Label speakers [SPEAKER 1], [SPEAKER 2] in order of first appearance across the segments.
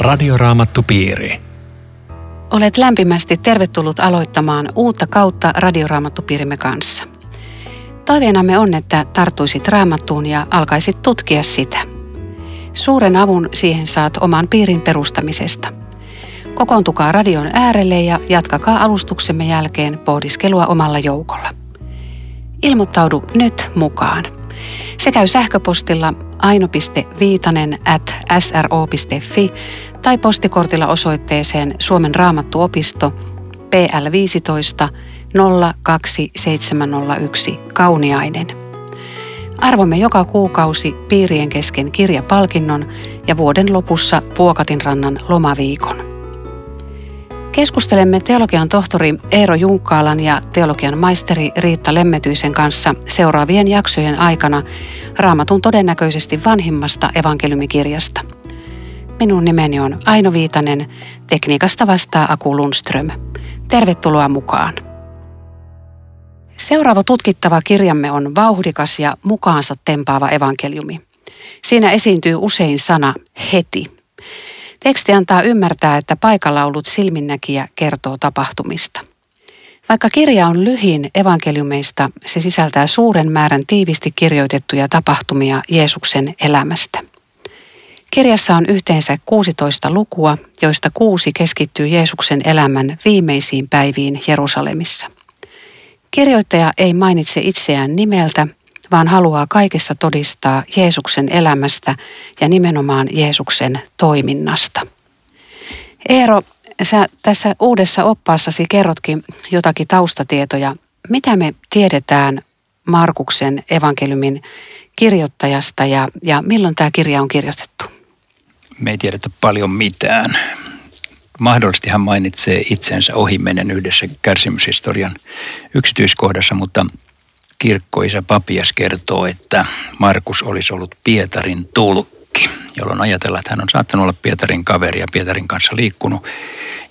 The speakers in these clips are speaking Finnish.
[SPEAKER 1] Radioraamattupiiri.
[SPEAKER 2] Olet lämpimästi tervetullut aloittamaan uutta kautta Radioraamattupiirimme kanssa. Toiveenamme on, että tarttuisit raamattuun ja alkaisit tutkia sitä. Suuren avun siihen saat oman piirin perustamisesta. Kokoontukaa radion äärelle ja jatkakaa alustuksemme jälkeen pohdiskelua omalla joukolla. Ilmoittaudu nyt mukaan. Se käy sähköpostilla aino.viitanen at sro.fi tai postikortilla osoitteeseen Suomen raamattuopisto PL15 02701 Kauniainen. Arvomme joka kuukausi piirien kesken kirjapalkinnon ja vuoden lopussa Vuokatinrannan lomaviikon. Keskustelemme teologian tohtori Eero Junkkaalan ja teologian maisteri Riitta Lemmetyisen kanssa seuraavien jaksojen aikana Raamatun todennäköisesti vanhimmasta evankeliumikirjasta. Minun nimeni on Aino Viitanen, tekniikasta vastaa Aku Lundström. Tervetuloa mukaan. Seuraava tutkittava kirjamme on vauhdikas ja mukaansa tempaava evankeliumi. Siinä esiintyy usein sana heti – Teksti antaa ymmärtää, että paikalla ollut silminnäkijä kertoo tapahtumista. Vaikka kirja on lyhin evankeliumeista, se sisältää suuren määrän tiivisti kirjoitettuja tapahtumia Jeesuksen elämästä. Kirjassa on yhteensä 16 lukua, joista kuusi keskittyy Jeesuksen elämän viimeisiin päiviin Jerusalemissa. Kirjoittaja ei mainitse itseään nimeltä, vaan haluaa kaikessa todistaa Jeesuksen elämästä ja nimenomaan Jeesuksen toiminnasta. Eero, sä tässä uudessa oppaassasi kerrotkin jotakin taustatietoja. Mitä me tiedetään Markuksen evankeliumin kirjoittajasta ja, ja milloin tämä kirja on kirjoitettu?
[SPEAKER 3] Me ei tiedetä paljon mitään. Mahdollisesti hän mainitsee itsensä ohimennen yhdessä kärsimyshistorian yksityiskohdassa, mutta kirkkoisä Papias kertoo, että Markus olisi ollut Pietarin tulkki, jolloin ajatellaan, että hän on saattanut olla Pietarin kaveri ja Pietarin kanssa liikkunut.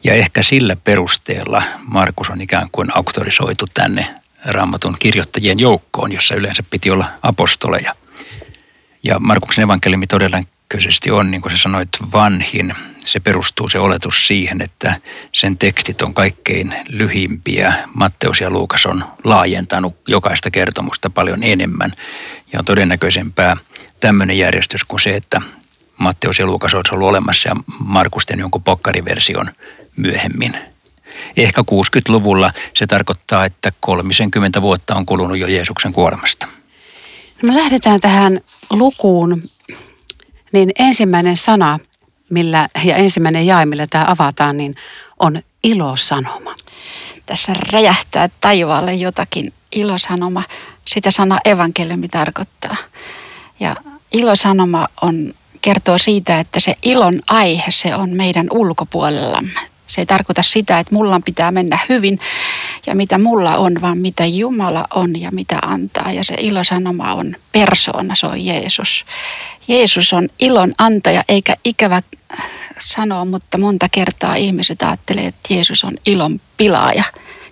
[SPEAKER 3] Ja ehkä sillä perusteella Markus on ikään kuin auktorisoitu tänne raamatun kirjoittajien joukkoon, jossa yleensä piti olla apostoleja. Ja Markuksen evankeliumi todennäköisesti on, niin kuin sä sanoit, vanhin se perustuu se oletus siihen, että sen tekstit on kaikkein lyhimpiä. Matteus ja Luukas on laajentanut jokaista kertomusta paljon enemmän. Ja on todennäköisempää tämmöinen järjestys kuin se, että Matteus ja Luukas olisi ollut olemassa ja Markusten jonkun pokkariversion myöhemmin. Ehkä 60-luvulla se tarkoittaa, että 30 vuotta on kulunut jo Jeesuksen kuolemasta.
[SPEAKER 2] No me lähdetään tähän lukuun, niin ensimmäinen sana, millä, ja ensimmäinen jae, millä tämä avataan, niin on ilosanoma.
[SPEAKER 4] Tässä räjähtää taivaalle jotakin ilosanoma. Sitä sana evankeliumi tarkoittaa. Ja ilosanoma on, kertoo siitä, että se ilon aihe, se on meidän ulkopuolellamme. Se ei tarkoita sitä, että mulla pitää mennä hyvin ja mitä mulla on, vaan mitä Jumala on ja mitä antaa. Ja se ilosanoma on persoona, se on Jeesus. Jeesus on ilon antaja, eikä ikävä sanoa, mutta monta kertaa ihmiset ajattelee, että Jeesus on ilon pilaaja.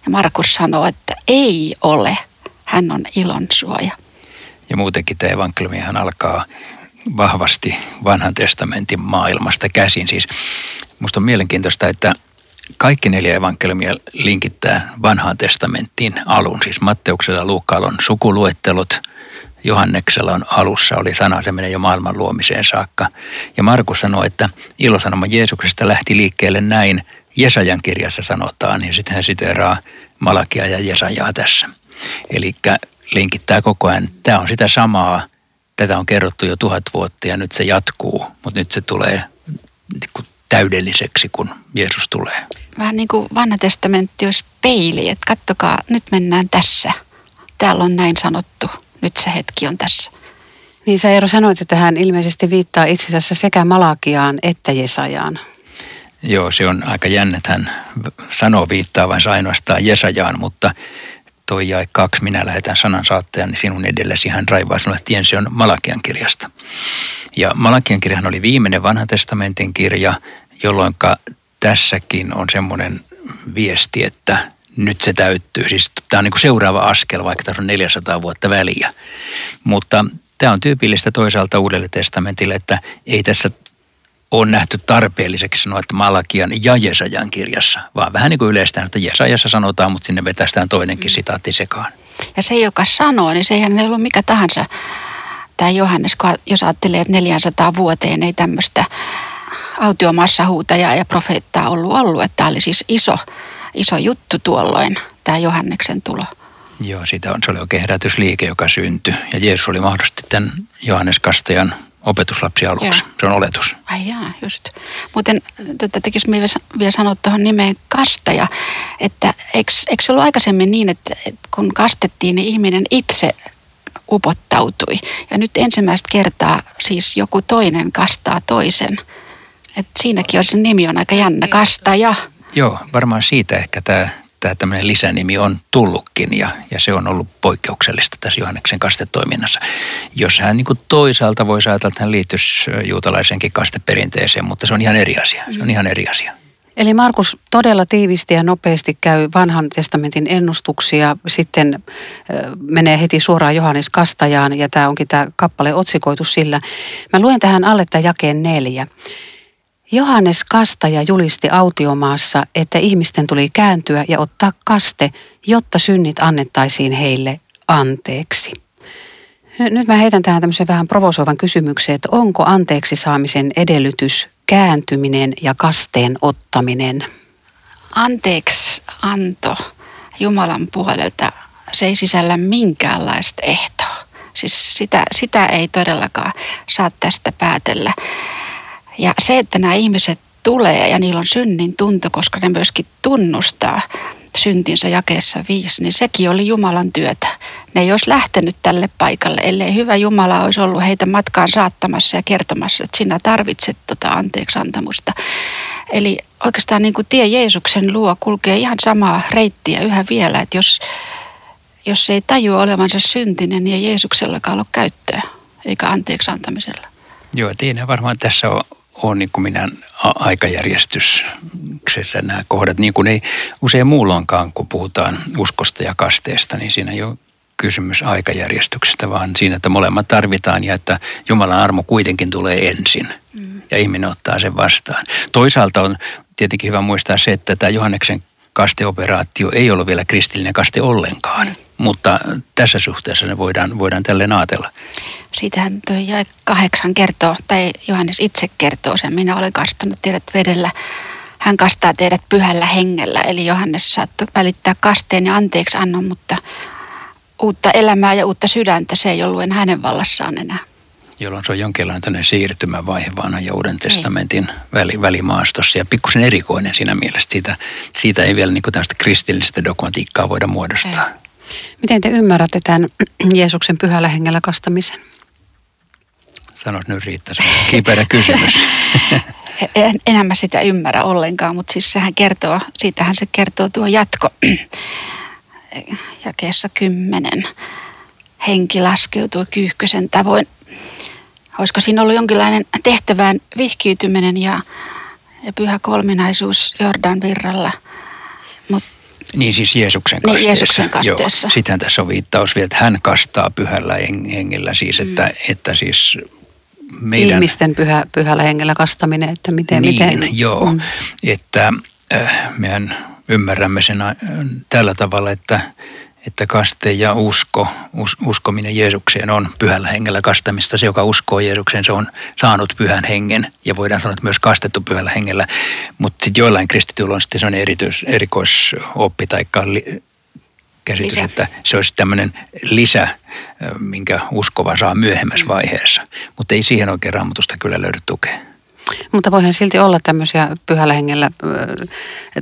[SPEAKER 4] Ja Markus sanoo, että ei ole. Hän on ilon suoja.
[SPEAKER 3] Ja muutenkin tämä evankeliumihan alkaa vahvasti vanhan testamentin maailmasta käsin. Siis musta on mielenkiintoista, että kaikki neljä evankeliumia linkittää vanhaan testamenttiin alun. Siis Matteuksella ja Luukkaalla on sukuluettelut, Johanneksella on alussa oli sana, se menee jo maailman luomiseen saakka. Ja Markus sanoi, että ilosanoma Jeesuksesta lähti liikkeelle näin, Jesajan kirjassa sanotaan, ja sitten hän siteeraa Malakia ja Jesajaa tässä. Eli linkittää koko ajan, tämä on sitä samaa, tätä on kerrottu jo tuhat vuotta ja nyt se jatkuu, mutta nyt se tulee täydelliseksi, kun Jeesus tulee.
[SPEAKER 4] Vähän niin kuin vanha testamentti olisi peili, että kattokaa, nyt mennään tässä. Täällä on näin sanottu, nyt se hetki on tässä.
[SPEAKER 2] Niin sä Eero sanoit, että hän ilmeisesti viittaa itse asiassa sekä Malakiaan että Jesajaan.
[SPEAKER 3] Joo, se on aika jännä, että hän sanoo viittaavansa ainoastaan Jesajaan, mutta toi jäi kaksi, minä lähetän sanan saattajan niin sinun edellesi, hän raivaa sinulle tien, se on Malakian kirjasta. Ja Malakian kirjahan oli viimeinen vanhan testamentin kirja, jolloin tässäkin on semmoinen viesti, että nyt se täyttyy. Siis tämä on niin kuin seuraava askel, vaikka tässä on 400 vuotta väliä. Mutta tämä on tyypillistä toisaalta Uudelle testamentille, että ei tässä on nähty tarpeelliseksi sanoa, että Malakian ja Jesajan kirjassa, vaan vähän niin kuin yleistä, että Jesajassa sanotaan, mutta sinne vetästään toinenkin sitaatti sekaan.
[SPEAKER 4] Ja se, joka sanoo, niin se ei ollut mikä tahansa tämä Johannes, jos ajattelee, että 400 vuoteen ei tämmöistä autiomassahuutajaa ja profeettaa ollut ollut, että tämä oli siis iso, iso juttu tuolloin, tämä Johanneksen tulo.
[SPEAKER 3] Joo, siitä on, se oli oikein herätysliike, joka syntyi. Ja Jeesus oli mahdollisesti tämän Johannes Kastajan opetuslapsi aluksi. Joo. Se on oletus.
[SPEAKER 4] Ai jaa, just. Muuten tota, tekisi vielä sanoa tuohon nimeen kastaja, että eikö, eikö se ollut aikaisemmin niin, että, että kun kastettiin, niin ihminen itse upottautui. Ja nyt ensimmäistä kertaa siis joku toinen kastaa toisen. Et siinäkin on se nimi on aika jännä, kastaja.
[SPEAKER 3] Joo, varmaan siitä ehkä tämä tämä tämmöinen lisänimi on tullutkin ja, ja se on ollut poikkeuksellista tässä Johanneksen kastetoiminnassa. Jos hän niin kuin toisaalta voi ajatella, että hän liittyisi juutalaisenkin kasteperinteeseen, mutta se on ihan eri asia. Se on ihan eri asia.
[SPEAKER 2] Eli Markus todella tiivisti ja nopeasti käy vanhan testamentin ennustuksia, sitten menee heti suoraan Johannes Kastajaan ja tämä onkin tämä kappale otsikoitu sillä. Mä luen tähän alle tämän jakeen neljä. Johannes kastaja julisti autiomaassa, että ihmisten tuli kääntyä ja ottaa kaste, jotta synnit annettaisiin heille anteeksi. Nyt mä heitän tähän tämmöisen vähän provosoivan kysymyksen, että onko anteeksi saamisen edellytys kääntyminen ja kasteen ottaminen?
[SPEAKER 4] Anteeksi anto Jumalan puolelta, se ei sisällä minkäänlaista ehtoa. Siis sitä, sitä ei todellakaan saa tästä päätellä. Ja se, että nämä ihmiset tulee ja niillä on synnin tunto, koska ne myöskin tunnustaa syntinsä jakeessa viisi, niin sekin oli Jumalan työtä. Ne ei olisi lähtenyt tälle paikalle, ellei hyvä Jumala olisi ollut heitä matkaan saattamassa ja kertomassa, että sinä tarvitset tota anteeksi antamusta. Eli oikeastaan niin kuin tie Jeesuksen luo kulkee ihan samaa reittiä yhä vielä, että jos, jos ei tajua olevansa syntinen, niin ei Jeesuksellakaan ole käyttöä, eikä anteeksi antamisella.
[SPEAKER 3] Joo, Tiina varmaan tässä on on niin kuin minä aikajärjestyksessä nämä kohdat, niin kuin ei usein muulloinkaan, kun puhutaan uskosta ja kasteesta, niin siinä ei ole kysymys aikajärjestyksestä, vaan siinä, että molemmat tarvitaan ja että Jumalan armo kuitenkin tulee ensin mm. ja ihminen ottaa sen vastaan. Toisaalta on tietenkin hyvä muistaa se, että tämä Johanneksen kasteoperaatio ei ollut vielä kristillinen kaste ollenkaan. Mm. Mutta tässä suhteessa ne voidaan, voidaan tälleen ajatella.
[SPEAKER 4] Siitähän tuo jäi kahdeksan kertoo, tai Johannes itse kertoo sen. Minä olen kastanut teidät vedellä. Hän kastaa teidät pyhällä hengellä. Eli Johannes saattoi välittää kasteen ja anteeksi annon, mutta uutta elämää ja uutta sydäntä se ei ollut enää hänen vallassaan enää
[SPEAKER 3] jolloin se on jonkinlainen siirtymävaihe vanhan ja uuden testamentin väli, välimaastossa ja pikkusen erikoinen siinä mielessä. Siitä, siitä ei vielä niin tästä kristillistä dogmatiikkaa voida muodostaa. Ei.
[SPEAKER 2] Miten te ymmärrätte tämän Jeesuksen pyhällä hengellä kastamisen?
[SPEAKER 3] Sanot nyt Riitta, se on kiperä kysymys.
[SPEAKER 4] en, enää mä sitä ymmärrä ollenkaan, mutta siis sehän kertoo, siitähän se kertoo tuo jatko jakeessa kymmenen. Henki laskeutui kyyhkösen tavoin olisiko siinä ollut jonkinlainen tehtävään vihkiytyminen ja, ja pyhä kolminaisuus Jordan virralla.
[SPEAKER 3] Niin siis Jeesuksen kasteessa.
[SPEAKER 4] Niin, Jeesuksen kasteessa.
[SPEAKER 3] Joo, sitähän tässä on viittaus vielä, että hän kastaa pyhällä hengellä siis, että, mm. että siis
[SPEAKER 2] meidän... Ihmisten pyhä, pyhällä hengellä kastaminen, että miten...
[SPEAKER 3] Niin,
[SPEAKER 2] miten,
[SPEAKER 3] joo, mm. että äh, mehän ymmärrämme sen äh, tällä tavalla, että että kaste ja usko, us, uskominen Jeesukseen on pyhällä hengellä kastamista. Se, joka uskoo Jeesukseen, se on saanut pyhän hengen ja voidaan sanoa, että myös kastettu pyhällä hengellä. Mutta sitten joillain kristityillä on sitten sellainen erityis, erikoisoppi tai käsitys, lisä. että se olisi tämmöinen lisä, minkä uskova saa myöhemmässä vaiheessa. Mutta ei siihen oikein raamatusta kyllä löydy tukea.
[SPEAKER 2] Mutta voihan silti olla tämmöisiä pyhällä hengellä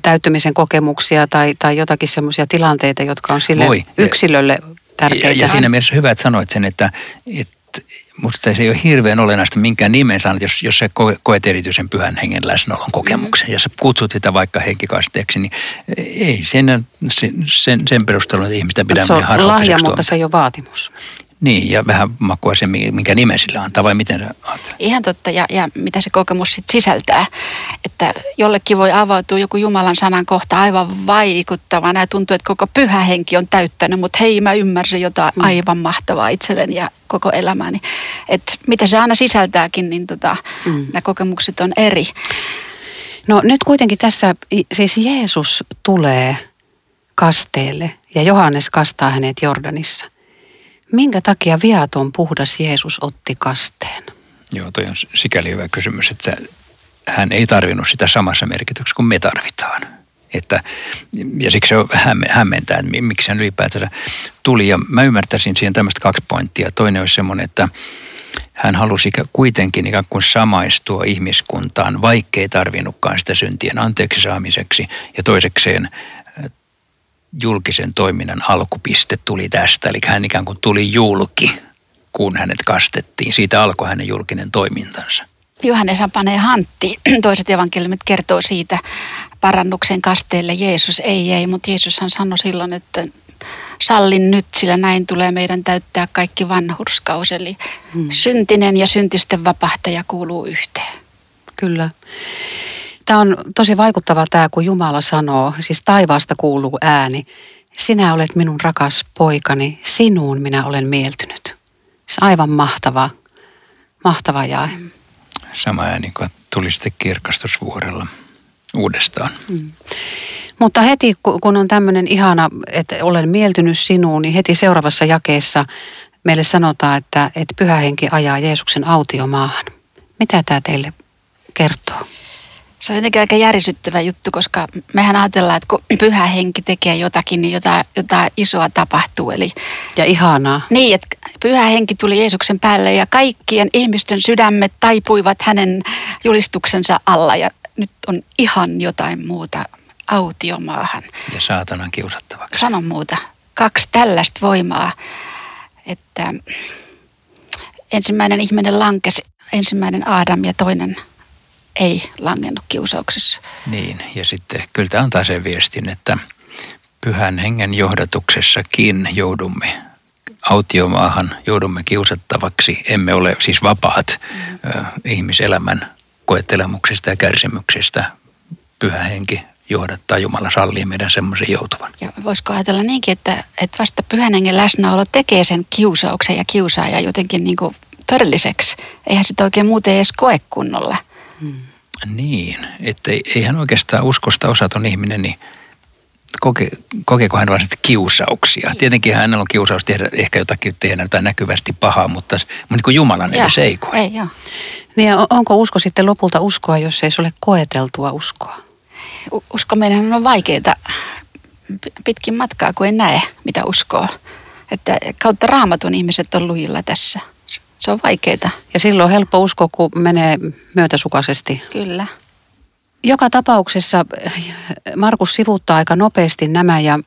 [SPEAKER 2] täyttymisen kokemuksia tai, tai jotakin semmoisia tilanteita, jotka on sille Voi. yksilölle tärkeitä. Ja,
[SPEAKER 3] ja siinä mielessä hyvä, että sanoit sen, että, että musta se ei ole hirveän olennaista minkään nimen saanut, jos, jos sä koet erityisen pyhän hengen läsnäolon kokemuksen. Mm. Ja sä kutsut sitä vaikka henkikasteeksi, niin ei sen, sen, sen perusteella, että ihmistä pidä
[SPEAKER 2] Se on lahja, mutta se ei ole vaatimus.
[SPEAKER 3] Niin, ja vähän makua se, minkä nimen sillä antaa, vai miten sä ajattelet?
[SPEAKER 4] Ihan totta, ja, ja mitä se kokemus sit sisältää. Että jollekin voi avautua joku Jumalan sanan kohta aivan vaikuttavana ja tuntuu, että koko pyhä henki on täyttänyt, mutta hei, mä ymmärsin jotain mm. aivan mahtavaa itselleni ja koko elämäni. Että mitä se aina sisältääkin, niin tota, mm. nämä kokemukset on eri.
[SPEAKER 2] No nyt kuitenkin tässä, siis Jeesus tulee kasteelle ja Johannes kastaa hänet Jordanissa. Minkä takia viaton puhdas Jeesus otti kasteen?
[SPEAKER 3] Joo, toi on sikäli hyvä kysymys, että hän ei tarvinnut sitä samassa merkityksessä kuin me tarvitaan. Että, ja siksi se hämmentää, että miksi hän ylipäätänsä tuli. Ja mä ymmärtäisin siihen tämmöistä kaksi pointtia. Toinen olisi semmoinen, että hän halusi kuitenkin ikään kuin samaistua ihmiskuntaan, vaikkei tarvinnutkaan sitä syntien anteeksi saamiseksi. Ja toisekseen julkisen toiminnan alkupiste tuli tästä, eli hän ikään kuin tuli julki, kun hänet kastettiin. Siitä alkoi hänen julkinen toimintansa.
[SPEAKER 4] Johannes panee Hantti, toiset evankeliumit kertoo siitä parannuksen kasteelle Jeesus ei ei, mutta Jeesushan sanoi silloin, että sallin nyt, sillä näin tulee meidän täyttää kaikki vanhurskaus. Eli hmm. syntinen ja syntisten vapahtaja kuuluu yhteen.
[SPEAKER 2] Kyllä. Tämä on tosi vaikuttava tämä, kun Jumala sanoo, siis taivaasta kuuluu ääni, sinä olet minun rakas poikani, sinuun minä olen mieltynyt. Se on aivan mahtava, mahtava jae.
[SPEAKER 3] Sama ääni kuin tuli sitten kirkastusvuorella uudestaan. Mm.
[SPEAKER 2] Mutta heti kun on tämmöinen ihana, että olen mieltynyt sinuun, niin heti seuraavassa jakeessa meille sanotaan, että, että pyhä henki ajaa Jeesuksen autiomaahan. Mitä tämä teille kertoo?
[SPEAKER 4] Se on jotenkin aika järisyttävä juttu, koska mehän ajatellaan, että kun pyhä henki tekee jotakin, niin jotain, jotain isoa tapahtuu. Eli,
[SPEAKER 2] ja ihanaa.
[SPEAKER 4] Niin, että pyhä henki tuli Jeesuksen päälle ja kaikkien ihmisten sydämet taipuivat hänen julistuksensa alla ja nyt on ihan jotain muuta autiomaahan.
[SPEAKER 3] Ja saatanan kiusattavaksi.
[SPEAKER 4] Sanon muuta. Kaksi tällaista voimaa, että ensimmäinen ihminen lankesi, ensimmäinen Aadam ja toinen ei langennut kiusauksessa.
[SPEAKER 3] Niin, ja sitten kyllä tämä antaa sen viestin, että pyhän hengen johdatuksessakin joudumme autiomaahan, joudumme kiusattavaksi. Emme ole siis vapaat mm. ihmiselämän koettelemuksista ja kärsimyksistä. Pyhä henki johdattaa Jumala sallii meidän semmoisen joutuvan.
[SPEAKER 4] Ja voisiko ajatella niinkin, että, että vasta pyhän hengen läsnäolo tekee sen kiusauksen ja kiusaaja jotenkin niin kuin todelliseksi. Eihän sitä oikein muuten edes koe kunnolla.
[SPEAKER 3] Hmm. Niin, että eihän oikeastaan uskosta osaton ihminen, niin koke, kokeeko hän vain kiusauksia? Yes. Tietenkin hänellä on kiusaus tehdä ehkä jotakin tehdä jotain näkyvästi pahaa, mutta, mutta niin kuin Jumalan ja, edes ei koe.
[SPEAKER 4] Ei, joo.
[SPEAKER 2] Niin onko usko sitten lopulta uskoa, jos ei se ole koeteltua uskoa?
[SPEAKER 4] Usko meidän on vaikeaa pitkin matkaa, kun ei näe, mitä uskoo. Että kautta raamatun ihmiset on lujilla tässä. Se on vaikeaa.
[SPEAKER 2] Ja silloin on helppo uskoa, kun menee myötäsukaisesti.
[SPEAKER 4] Kyllä.
[SPEAKER 2] Joka tapauksessa Markus sivuttaa aika nopeasti nämä ja,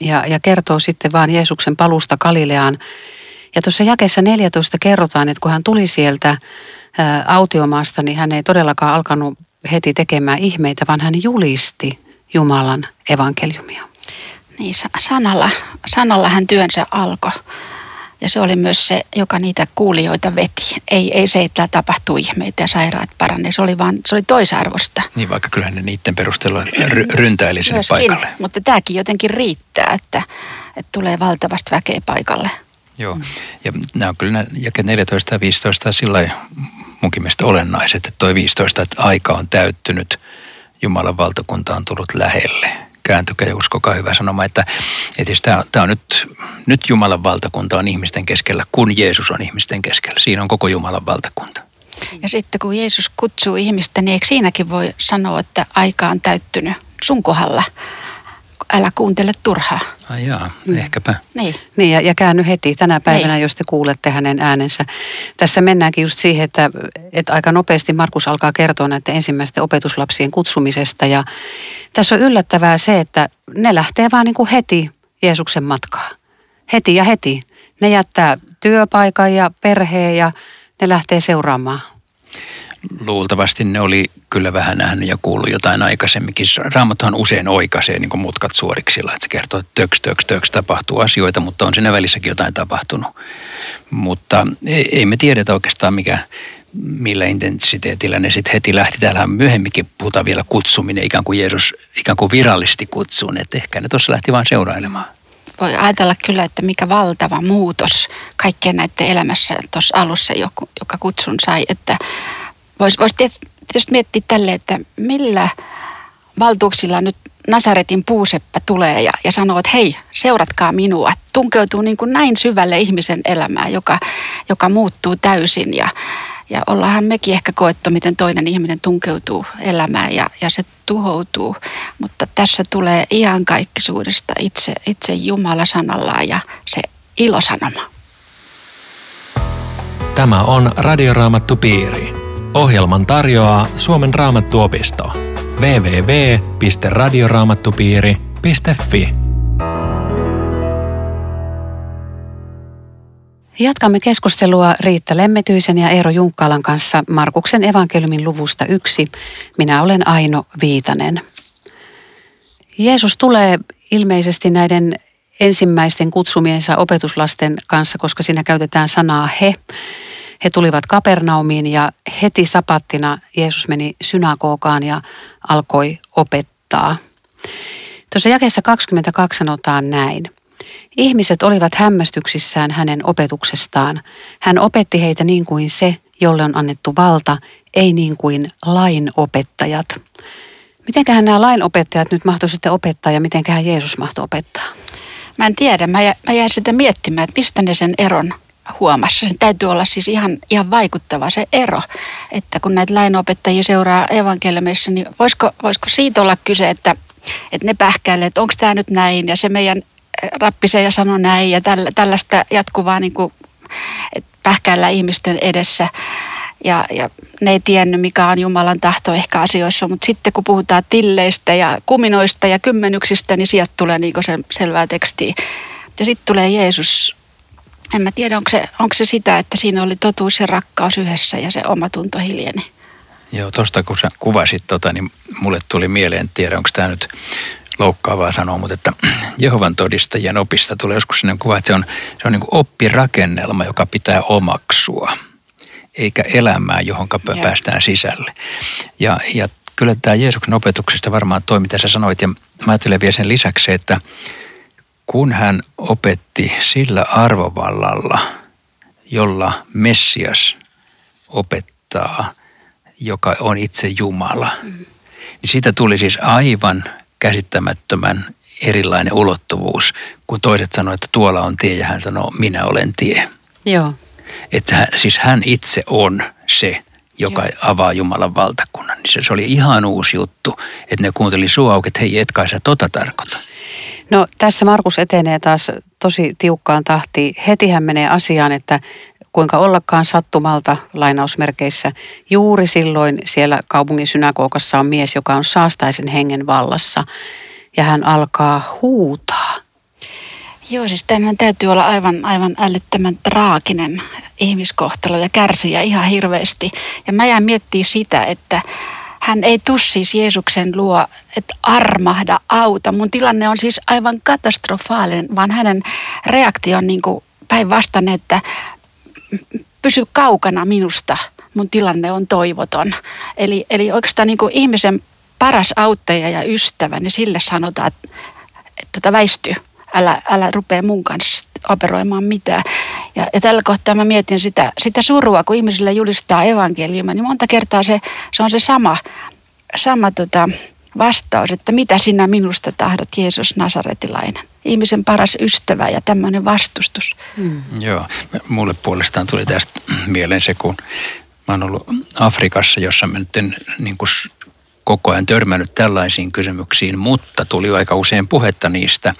[SPEAKER 2] ja, ja kertoo sitten vaan Jeesuksen palusta Galileaan. Ja tuossa jakeessa 14 kerrotaan, että kun hän tuli sieltä ää, autiomaasta, niin hän ei todellakaan alkanut heti tekemään ihmeitä, vaan hän julisti Jumalan evankeliumia.
[SPEAKER 4] Niin, sanalla, sanalla hän työnsä alkoi. Ja se oli myös se, joka niitä kuulijoita veti. Ei, ei se, että tapahtuu ihmeitä ja sairaat paranne. Se oli, vaan, se oli toisarvosta.
[SPEAKER 3] Niin, vaikka kyllähän ne niiden perusteella ry- ryntäili sinne Myöskin, paikalle.
[SPEAKER 4] Mutta tämäkin jotenkin riittää, että, että tulee valtavasti väkeä paikalle.
[SPEAKER 3] Joo, ja nämä on kyllä jakeet 14 ja 15 sillä munkin mielestä olennaiset, että toi 15, että aika on täyttynyt, Jumalan valtakunta on tullut lähelle kääntykää ja uskokaa hyvä sanoma, että, että siis tämä, tämä on nyt, nyt Jumalan valtakunta on ihmisten keskellä, kun Jeesus on ihmisten keskellä. Siinä on koko Jumalan valtakunta.
[SPEAKER 4] Ja sitten kun Jeesus kutsuu ihmistä, niin eikö siinäkin voi sanoa, että aika on täyttynyt sun kohdalla? Älä kuuntele turhaa.
[SPEAKER 3] Ai jaa, mm. ehkäpä.
[SPEAKER 2] Niin. niin ja, ja käänny heti tänä päivänä, niin. jos te kuulette hänen äänensä. Tässä mennäänkin just siihen, että, että aika nopeasti Markus alkaa kertoa näiden ensimmäisten opetuslapsien kutsumisesta. Ja tässä on yllättävää se, että ne lähtee vaan niin kuin heti Jeesuksen matkaa. Heti ja heti. Ne jättää työpaikan ja perheen ja ne lähtee seuraamaan
[SPEAKER 3] luultavasti ne oli kyllä vähän nähnyt ja kuullut jotain aikaisemminkin. Raamattuhan usein oikaisee niin mutkat suoriksilla, että se kertoo, että töks, töks, töks tapahtuu asioita, mutta on siinä välissäkin jotain tapahtunut. Mutta ei, ei me tiedetä oikeastaan mikä, millä intensiteetillä ne sitten heti lähti. Täällähän myöhemminkin puhutaan vielä kutsuminen, ikään kuin Jeesus ikään kuin virallisesti kutsuun, että ehkä ne tuossa lähti vain seurailemaan.
[SPEAKER 4] Voi ajatella kyllä, että mikä valtava muutos kaikkien näiden elämässä tuossa alussa, joka kutsun sai, että voisi vois tietysti miettiä tälle, että millä valtuuksilla nyt Nasaretin puuseppä tulee ja, ja sanoo, että hei, seuratkaa minua. Tunkeutuu niin kuin näin syvälle ihmisen elämään, joka, joka muuttuu täysin ja, ja ollaanhan mekin ehkä koettu, miten toinen ihminen tunkeutuu elämään ja, ja se tuhoutuu. Mutta tässä tulee ihan kaikkisuudesta itse, itse Jumala sanallaan ja se ilosanoma.
[SPEAKER 1] Tämä on Radioraamattu Piiri. Ohjelman tarjoaa Suomen Raamattuopisto. www.radioraamattupiiri.fi
[SPEAKER 2] Jatkamme keskustelua Riitta Lemmetyisen ja Eero Junkkaalan kanssa Markuksen evankeliumin luvusta yksi. Minä olen Aino Viitanen. Jeesus tulee ilmeisesti näiden ensimmäisten kutsumiensa opetuslasten kanssa, koska siinä käytetään sanaa he. He tulivat Kapernaumiin ja heti sapattina Jeesus meni synagogaan ja alkoi opettaa. Tuossa jakeessa 22 sanotaan näin. Ihmiset olivat hämmästyksissään hänen opetuksestaan. Hän opetti heitä niin kuin se, jolle on annettu valta, ei niin kuin lainopettajat. Mitenköhän nämä lainopettajat nyt mahtoivat sitten opettaa ja mitenköhän Jeesus mahtoi opettaa?
[SPEAKER 4] Mä en tiedä. Mä, jä, mä jäin sitä miettimään, että mistä ne sen eron huomassa. Se täytyy olla siis ihan, ihan vaikuttava se ero, että kun näitä lainopettajia seuraa evankeliumissa, niin voisiko, voisiko siitä olla kyse, että, että ne pähkäilee, että onko tämä nyt näin ja se meidän rappisee ja sanoo näin ja tällä, tällaista jatkuvaa niin kuin, että pähkäillä ihmisten edessä. Ja, ja ne ei tiennyt, mikä on Jumalan tahto ehkä asioissa, mutta sitten kun puhutaan tilleistä ja kuminoista ja kymmenyksistä, niin sieltä tulee niin se selvää tekstiä. Ja sitten tulee Jeesus. En mä tiedä, onko se, onko se sitä, että siinä oli totuus ja rakkaus yhdessä ja se oma tunto hiljeni.
[SPEAKER 3] Joo, tuosta kun sä kuvasit tota, niin mulle tuli mieleen, tiedä onko tämä nyt loukkaavaa sanoa, mutta että Jehovan todistajien opista tulee joskus sellainen kuva, että se on, se on niin kuin oppirakennelma, joka pitää omaksua, eikä elämää, johon päästään sisälle. Ja, ja kyllä tämä Jeesuksen opetuksesta varmaan toi, mitä sä sanoit, ja mä ajattelen vielä sen lisäksi, että kun hän opetti sillä arvovallalla, jolla Messias opettaa, joka on itse Jumala, niin siitä tuli siis aivan käsittämättömän erilainen ulottuvuus, kun toiset sanoivat, että tuolla on tie ja hän sanoo, minä olen tie.
[SPEAKER 2] Joo.
[SPEAKER 3] Että hän, siis hän itse on se, joka Joo. avaa Jumalan valtakunnan. Niin se, se oli ihan uusi juttu, että ne kuunteli suu auki, että hei, etkä sä tota tarkoita.
[SPEAKER 2] No tässä Markus etenee taas tosi tiukkaan tahtiin. Heti hän menee asiaan, että kuinka ollakaan sattumalta lainausmerkeissä. Juuri silloin siellä kaupungin synagogassa on mies, joka on saastaisen hengen vallassa ja hän alkaa huutaa.
[SPEAKER 4] Joo, siis tänään täytyy olla aivan, aivan älyttömän traaginen ihmiskohtalo ja kärsiä ihan hirveästi. Ja mä jään miettimään sitä, että hän ei tuu siis Jeesuksen luo, että armahda, auta. Mun tilanne on siis aivan katastrofaalinen, vaan hänen reaktio on niin päinvastainen, että pysy kaukana minusta, mun tilanne on toivoton. Eli, eli oikeastaan niin ihmisen paras auttaja ja ystävä, niin sille sanotaan, että, että väisty, älä, älä rupea mun kanssa operoimaan mitään. Ja, ja tällä kohtaa mä mietin sitä, sitä surua, kun ihmisille julistaa evankeliumia, niin monta kertaa se, se on se sama, sama tota, vastaus, että mitä sinä minusta tahdot, Jeesus Nasaretilainen. Ihmisen paras ystävä ja tämmöinen vastustus.
[SPEAKER 3] Mm. Joo, mulle puolestaan tuli tästä mieleen se, kun mä oon ollut Afrikassa, jossa mä nyt en niin kuin koko ajan törmännyt tällaisiin kysymyksiin, mutta tuli aika usein puhetta niistä,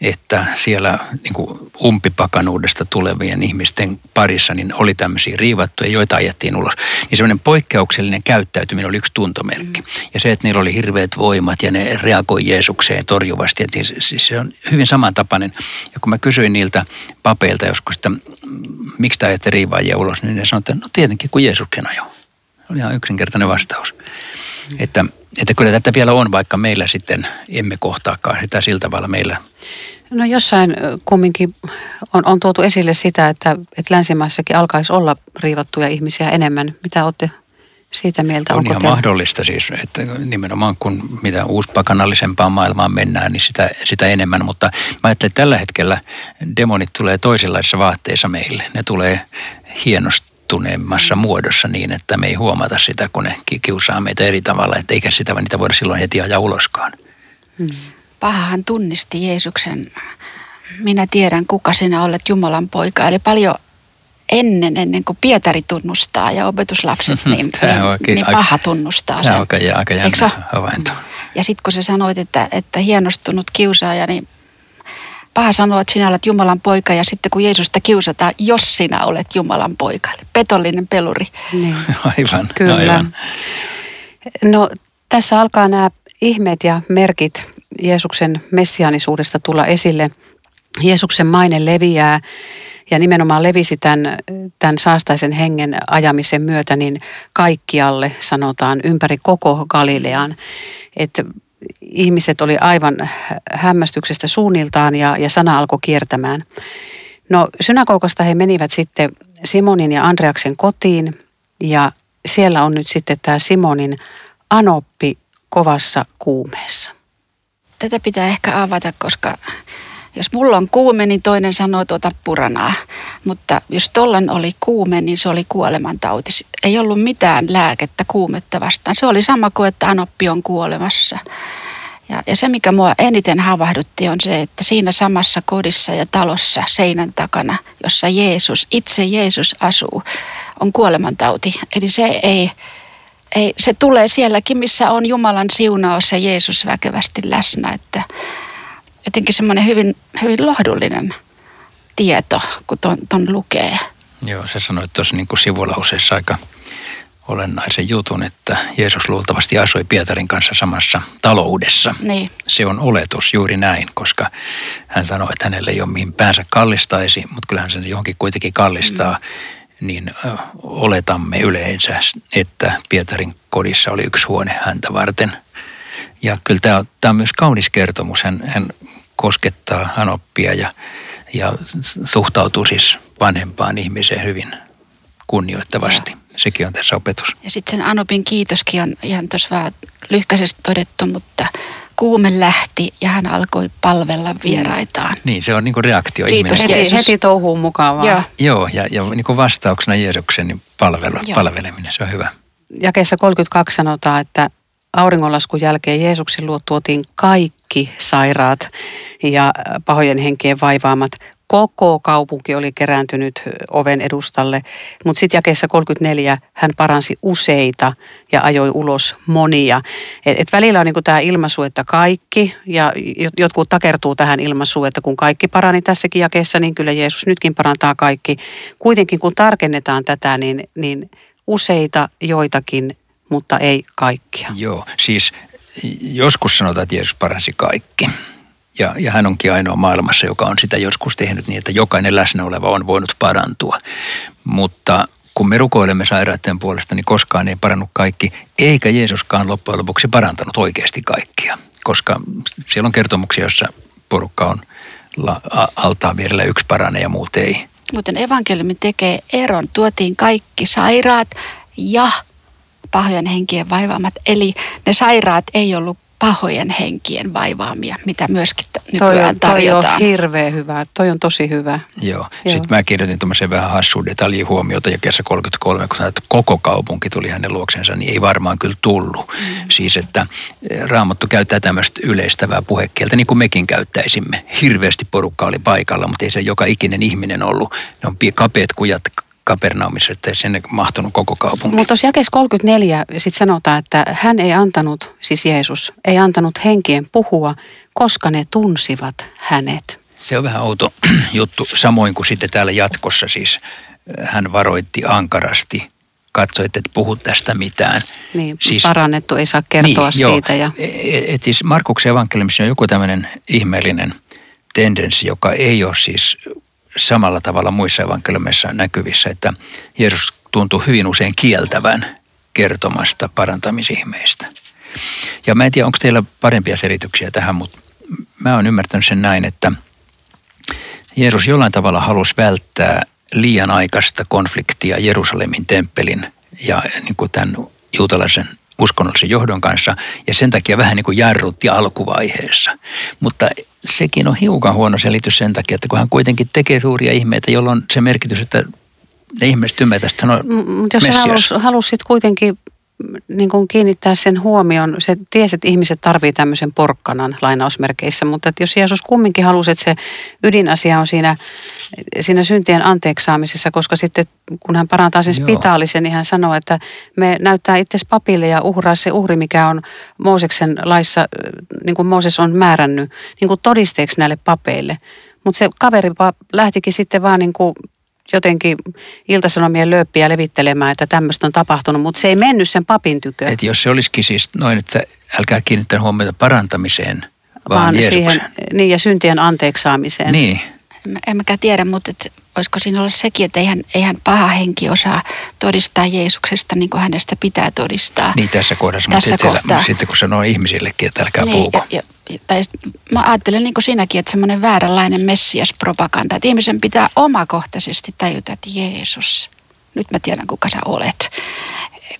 [SPEAKER 3] että siellä niin kuin umpipakanuudesta tulevien ihmisten parissa niin oli tämmöisiä riivattuja, joita ajettiin ulos. Niin semmoinen poikkeuksellinen käyttäytyminen oli yksi tuntomerkki. Mm. Ja se, että niillä oli hirveät voimat ja ne reagoi Jeesukseen torjuvasti, että siis se on hyvin samantapainen. Ja kun mä kysyin niiltä papeilta joskus, että miksi te ajatte riivaajia ulos, niin ne sanoivat, että no tietenkin kun Jeesuksen ajo. Oli ihan yksinkertainen vastaus. Että että kyllä tätä vielä on, vaikka meillä sitten emme kohtaakaan sitä sillä tavalla meillä.
[SPEAKER 2] No jossain kumminkin on, on tuotu esille sitä, että, että länsimaissakin alkaisi olla riivattuja ihmisiä enemmän. Mitä olette siitä mieltä?
[SPEAKER 3] On
[SPEAKER 2] Onko
[SPEAKER 3] ihan
[SPEAKER 2] teillä-
[SPEAKER 3] mahdollista siis, että nimenomaan kun mitä uuspakanallisempaan maailmaan mennään, niin sitä, sitä enemmän. Mutta mä ajattelen, että tällä hetkellä demonit tulee toisenlaisissa vaatteissa meille. Ne tulee hienostuneemmassa muodossa niin, että me ei huomata sitä, kun ne ki- kiusaa meitä eri tavalla. Että eikä sitä niitä voida silloin heti ajaa uloskaan.
[SPEAKER 4] Pahahan tunnisti Jeesuksen, minä tiedän kuka sinä olet Jumalan poika. Eli paljon ennen, ennen kuin Pietari tunnustaa ja opetuslapset, niin,
[SPEAKER 3] Tämä on
[SPEAKER 4] niin,
[SPEAKER 3] oikein
[SPEAKER 4] niin
[SPEAKER 3] aika-
[SPEAKER 4] paha tunnustaa
[SPEAKER 3] Tämä on
[SPEAKER 4] sen.
[SPEAKER 3] aika, aika
[SPEAKER 4] Eikö se
[SPEAKER 3] jännä havainto.
[SPEAKER 4] Ja sitten kun sä sanoit, että, että hienostunut kiusaaja, niin paha sanoa, että sinä olet Jumalan poika ja sitten kun Jeesusta kiusataan, jos sinä olet Jumalan poika. Eli petollinen peluri.
[SPEAKER 2] Niin.
[SPEAKER 3] Aivan,
[SPEAKER 2] Kyllä.
[SPEAKER 3] aivan.
[SPEAKER 2] No tässä alkaa nämä ihmeet ja merkit Jeesuksen messiaanisuudesta tulla esille. Jeesuksen maine leviää ja nimenomaan levisi tämän, tämän saastaisen hengen ajamisen myötä niin kaikkialle sanotaan ympäri koko Galilean. Että ihmiset oli aivan hämmästyksestä suunniltaan ja, ja sana alkoi kiertämään. No synagogasta he menivät sitten Simonin ja Andreaksen kotiin ja siellä on nyt sitten tämä Simonin anoppi kovassa kuumeessa.
[SPEAKER 4] Tätä pitää ehkä avata, koska jos mulla on kuume, niin toinen sanoo tuota puranaa. Mutta jos tollan oli kuume, niin se oli kuolemantauti. Ei ollut mitään lääkettä kuumetta vastaan. Se oli sama kuin, että anoppi on kuolemassa. Ja, ja se, mikä mua eniten havahdutti, on se, että siinä samassa kodissa ja talossa seinän takana, jossa Jeesus, itse Jeesus asuu, on kuolemantauti. Eli se ei, ei, se tulee sielläkin, missä on Jumalan siunaus ja Jeesus väkevästi läsnä. Että jotenkin semmoinen hyvin, hyvin lohdullinen tieto, kun ton, ton lukee.
[SPEAKER 3] Joo, sä sanoit tuossa niin kuin sivulauseessa aika olennaisen jutun, että Jeesus luultavasti asui Pietarin kanssa samassa taloudessa.
[SPEAKER 4] Niin,
[SPEAKER 3] Se on oletus juuri näin, koska hän sanoi, että hänelle ei ole mihin päänsä kallistaisi, mutta kyllähän sen johonkin kuitenkin kallistaa. Niin ö, oletamme yleensä, että Pietarin kodissa oli yksi huone häntä varten. Ja kyllä tämä on, tämä on myös kaunis kertomus. Hän, hän koskettaa Hanoppia ja, ja suhtautuu siis vanhempaan ihmiseen hyvin kunnioittavasti. Sekin on tässä opetus.
[SPEAKER 4] ja sitten sen Anopin kiitoskin on ihan tuossa vaan lyhkäisesti todettu, mutta kuume lähti ja hän alkoi palvella vieraitaan.
[SPEAKER 3] Niin, se on niin kuin reaktio
[SPEAKER 4] Kiitos,
[SPEAKER 3] ihmisestä.
[SPEAKER 2] Heti, heti touhuun mukaan vaan.
[SPEAKER 4] Joo.
[SPEAKER 3] Joo, ja, ja niin kuin vastauksena Jeesuksen niin palvelu,
[SPEAKER 4] Joo.
[SPEAKER 3] palveleminen, se on hyvä.
[SPEAKER 2] Jakeessa 32 sanotaan, että auringonlaskun jälkeen Jeesuksen luo tuotiin kaikki sairaat ja pahojen henkien vaivaamat. Koko kaupunki oli kerääntynyt oven edustalle, mutta sitten jakeessa 34 hän paransi useita ja ajoi ulos monia. Et, et välillä on niinku tämä ilmaisu, että kaikki, ja jot- jotkut takertuu tähän ilmaisuun, että kun kaikki parani tässäkin jakeessa, niin kyllä Jeesus nytkin parantaa kaikki. Kuitenkin kun tarkennetaan tätä, niin, niin useita joitakin, mutta ei kaikkia.
[SPEAKER 3] Joo, siis joskus sanotaan, että Jeesus paransi kaikki. Ja, ja hän onkin ainoa maailmassa, joka on sitä joskus tehnyt niin, että jokainen läsnä oleva on voinut parantua. Mutta kun me rukoilemme sairaiden puolesta, niin koskaan ei parannut kaikki, eikä Jeesuskaan loppujen lopuksi parantanut oikeasti kaikkia. Koska siellä on kertomuksia, joissa porukka on altaan vierellä yksi paranee ja muut ei.
[SPEAKER 4] Muuten evankeliumi tekee eron. Tuotiin kaikki sairaat ja pahojen henkien vaivaamat. Eli ne sairaat ei ollut pahojen henkien vaivaamia, mitä myöskin t-
[SPEAKER 2] Toi
[SPEAKER 4] nykyään
[SPEAKER 2] on, toi on
[SPEAKER 4] tarjotaan.
[SPEAKER 2] hirveän hyvä, toi on tosi hyvä.
[SPEAKER 3] Joo.
[SPEAKER 2] Joo.
[SPEAKER 3] Sitten mä kirjoitin tuommoisen vähän hassuun detaljiin huomiota ja kesä 33, kun sanoin, että koko kaupunki tuli hänen luoksensa, niin ei varmaan kyllä tullut. Mm. Siis, että eh, Raamattu käyttää tämmöistä yleistävää puhekieltä, niin kuin mekin käyttäisimme. Hirveästi porukka oli paikalla, mutta ei se joka ikinen ihminen ollut. Ne on kapeat kujat Kapernaumissa, että ei sinne mahtunut koko kaupunki.
[SPEAKER 2] Mutta tuossa jakeessa 34 sitten sanotaan, että hän ei antanut, siis Jeesus, ei antanut henkien puhua, koska ne tunsivat hänet.
[SPEAKER 3] Se on vähän outo juttu, samoin kuin sitten täällä jatkossa siis eh, hän varoitti ankarasti, katsoi, että et puhu tästä mitään.
[SPEAKER 2] Niin, siis, parannettu ei saa kertoa
[SPEAKER 3] niin,
[SPEAKER 2] siitä. Ja,
[SPEAKER 3] Et, et siis Markuksen evankeliumissa on joku tämmöinen ihmeellinen tendenssi, joka ei ole siis samalla tavalla muissa evankeliumeissa näkyvissä, että Jeesus tuntuu hyvin usein kieltävän kertomasta parantamisihmeistä. Ja mä en tiedä, onko teillä parempia selityksiä tähän, mutta mä oon ymmärtänyt sen näin, että Jeesus jollain tavalla halusi välttää liian aikaista konfliktia Jerusalemin temppelin ja niin kuin tämän juutalaisen uskonnollisen johdon kanssa ja sen takia vähän niin kuin jarrutti alkuvaiheessa. Mutta sekin on hiukan huono selitys sen takia, että kun hän kuitenkin tekee suuria ihmeitä, jolloin se merkitys, että ne ihmiset ymmärtävät, että hän on
[SPEAKER 2] Mutta jos hän halusi, halusi sitten kuitenkin niin kuin kiinnittää sen huomioon, se tiesi, että ihmiset tarvitsevat tämmöisen porkkanan lainausmerkeissä, mutta että jos Jeesus kumminkin halusi, että se ydinasia on siinä, siinä syntien anteeksaamisessa, koska sitten kun hän parantaa sen spitaalisen, niin hän sanoo, että me näyttää itse papille ja uhraa se uhri, mikä on Mooseksen laissa, niin kuin Mooses on määrännyt, niin kuin todisteeksi näille papeille. Mutta se kaveri lähtikin sitten vaan niin kuin jotenkin iltasanomien lööppiä levittelemään, että tämmöistä on tapahtunut, mutta se ei mennyt sen papin tykö.
[SPEAKER 3] Et jos se olisikin siis noin, että älkää kiinnittää huomiota parantamiseen, vaan, vaan siihen,
[SPEAKER 2] niin ja syntien anteeksaamiseen.
[SPEAKER 3] Niin.
[SPEAKER 4] En mäkään tiedä, mutta et, olisiko siinä olla sekin, että eihän, eihän paha henki osaa todistaa Jeesuksesta niin kuin hänestä pitää todistaa.
[SPEAKER 3] Niin tässä kohdassa, tässä mutta sitten kun sanoo ihmisillekin, että älkää niin, puhuko. Ja,
[SPEAKER 4] ja, tai mä ajattelen niin kuin sinäkin, että semmoinen vääränlainen messiaspropaganda, että ihmisen pitää omakohtaisesti tajuta, että Jeesus, nyt mä tiedän kuka sä olet.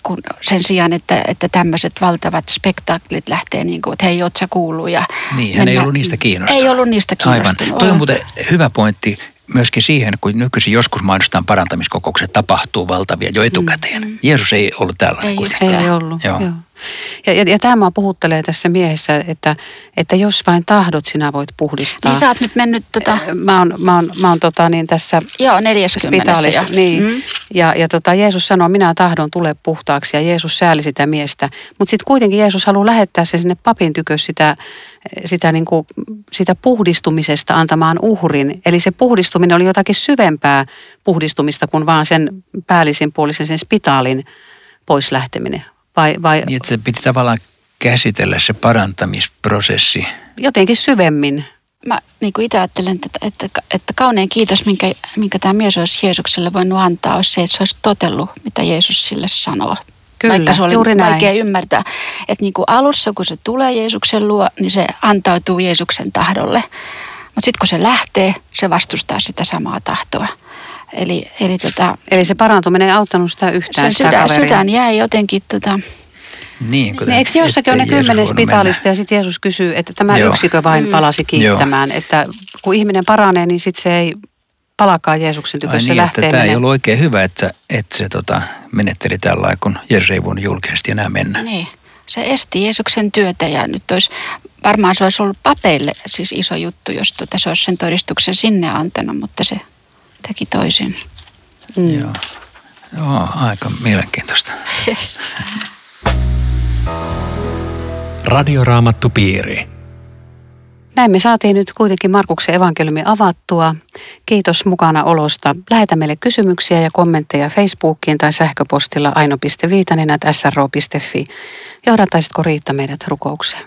[SPEAKER 4] Kun sen sijaan, että, että tämmöiset valtavat spektaaklit lähtee niin kuin, että hei, oot sä kuullut. Ja
[SPEAKER 3] niin, hän ei ollut niistä kiinnostunut.
[SPEAKER 4] Ei ollut niistä kiinnostunut.
[SPEAKER 3] Aivan. Toi on muuten hyvä pointti myöskin siihen, kun nykyisin joskus mainostetaan parantamiskokoukset, tapahtuu valtavia jo etukäteen. Mm. Jeesus ei ollut tällainen
[SPEAKER 2] ei, kuitenkaan. Ei ollut, joo. joo. Ja, ja, ja tämä puhuttelee tässä miehessä, että, että jos vain tahdot, sinä voit puhdistaa.
[SPEAKER 4] Niin sä oot nyt mennyt tota...
[SPEAKER 2] Mä oon, mä oon, mä oon tota, niin tässä
[SPEAKER 4] Joo, 40
[SPEAKER 2] Niin. Mm. Ja, ja tota, Jeesus sanoo, minä tahdon tule puhtaaksi ja Jeesus sääli sitä miestä. Mutta sitten kuitenkin Jeesus haluaa lähettää sen sinne papin tykö sitä, sitä, niin kuin, sitä puhdistumisesta antamaan uhrin. Eli se puhdistuminen oli jotakin syvempää puhdistumista kuin vaan sen päällisin puolisen sen spitaalin pois lähteminen.
[SPEAKER 3] Vai, vai... Niin, että se piti tavallaan käsitellä se parantamisprosessi.
[SPEAKER 2] Jotenkin syvemmin.
[SPEAKER 4] Mä niin kuin itse ajattelen, että, että, että kaunein kiitos, minkä, minkä tämä mies olisi Jeesukselle voinut antaa, olisi se, että se olisi totellut, mitä Jeesus sille sanoo.
[SPEAKER 2] Kyllä,
[SPEAKER 4] Vaikka se oli
[SPEAKER 2] juuri näin.
[SPEAKER 4] vaikea ymmärtää. Että niin kuin alussa, kun se tulee Jeesuksen luo, niin se antautuu Jeesuksen tahdolle. Mutta sitten kun se lähtee, se vastustaa sitä samaa tahtoa. Eli, eli, tota,
[SPEAKER 2] eli se parantuminen ei auttanut sitä yhtään,
[SPEAKER 4] sen sydän, sydän jäi jotenkin tota,
[SPEAKER 3] niin,
[SPEAKER 2] niin eikö jossakin ole ne kymmenen spitaalista ja sitten Jeesus kysyy, että tämä Joo. yksikö vain mm. palasi kiittämään. Joo. Että kun ihminen paranee, niin sitten se ei palakaan Jeesuksen tykö, se
[SPEAKER 3] niin,
[SPEAKER 2] lähtee.
[SPEAKER 3] Tämä ei ollut oikein hyvä, että, että se tota, menetteli tällä lailla, kun Jeesus ei voinut julkisesti enää mennä.
[SPEAKER 4] Niin. Se esti Jeesuksen työtä ja nyt olisi, varmaan se olisi ollut papeille siis iso juttu, jos tota, se olisi sen todistuksen sinne antanut, mutta se teki toisin.
[SPEAKER 3] Mm. Joo. Joo, aika mielenkiintoista.
[SPEAKER 1] Radioraamattupiiri.
[SPEAKER 2] Näin me saatiin nyt kuitenkin Markuksen evankeliumi avattua. Kiitos mukana olosta. Lähetä meille kysymyksiä ja kommentteja Facebookiin tai sähköpostilla aino.viitanen.sro.fi. Johdataisitko Riitta meidät rukoukseen?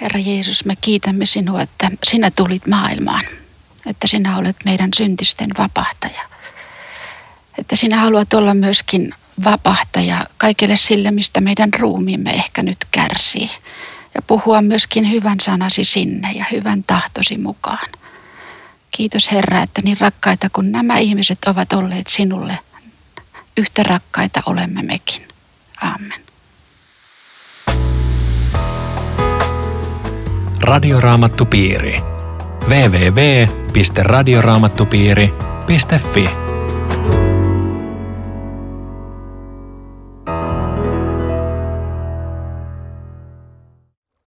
[SPEAKER 4] Herra Jeesus, me kiitämme sinua, että sinä tulit maailmaan että sinä olet meidän syntisten vapahtaja. Että sinä haluat olla myöskin vapahtaja kaikille sille, mistä meidän ruumiimme ehkä nyt kärsii. Ja puhua myöskin hyvän sanasi sinne ja hyvän tahtosi mukaan. Kiitos Herra, että niin rakkaita kuin nämä ihmiset ovat olleet sinulle, yhtä rakkaita olemme mekin. Amen.
[SPEAKER 1] Radioraamattupiiri. www www.radioraamattupiiri.fi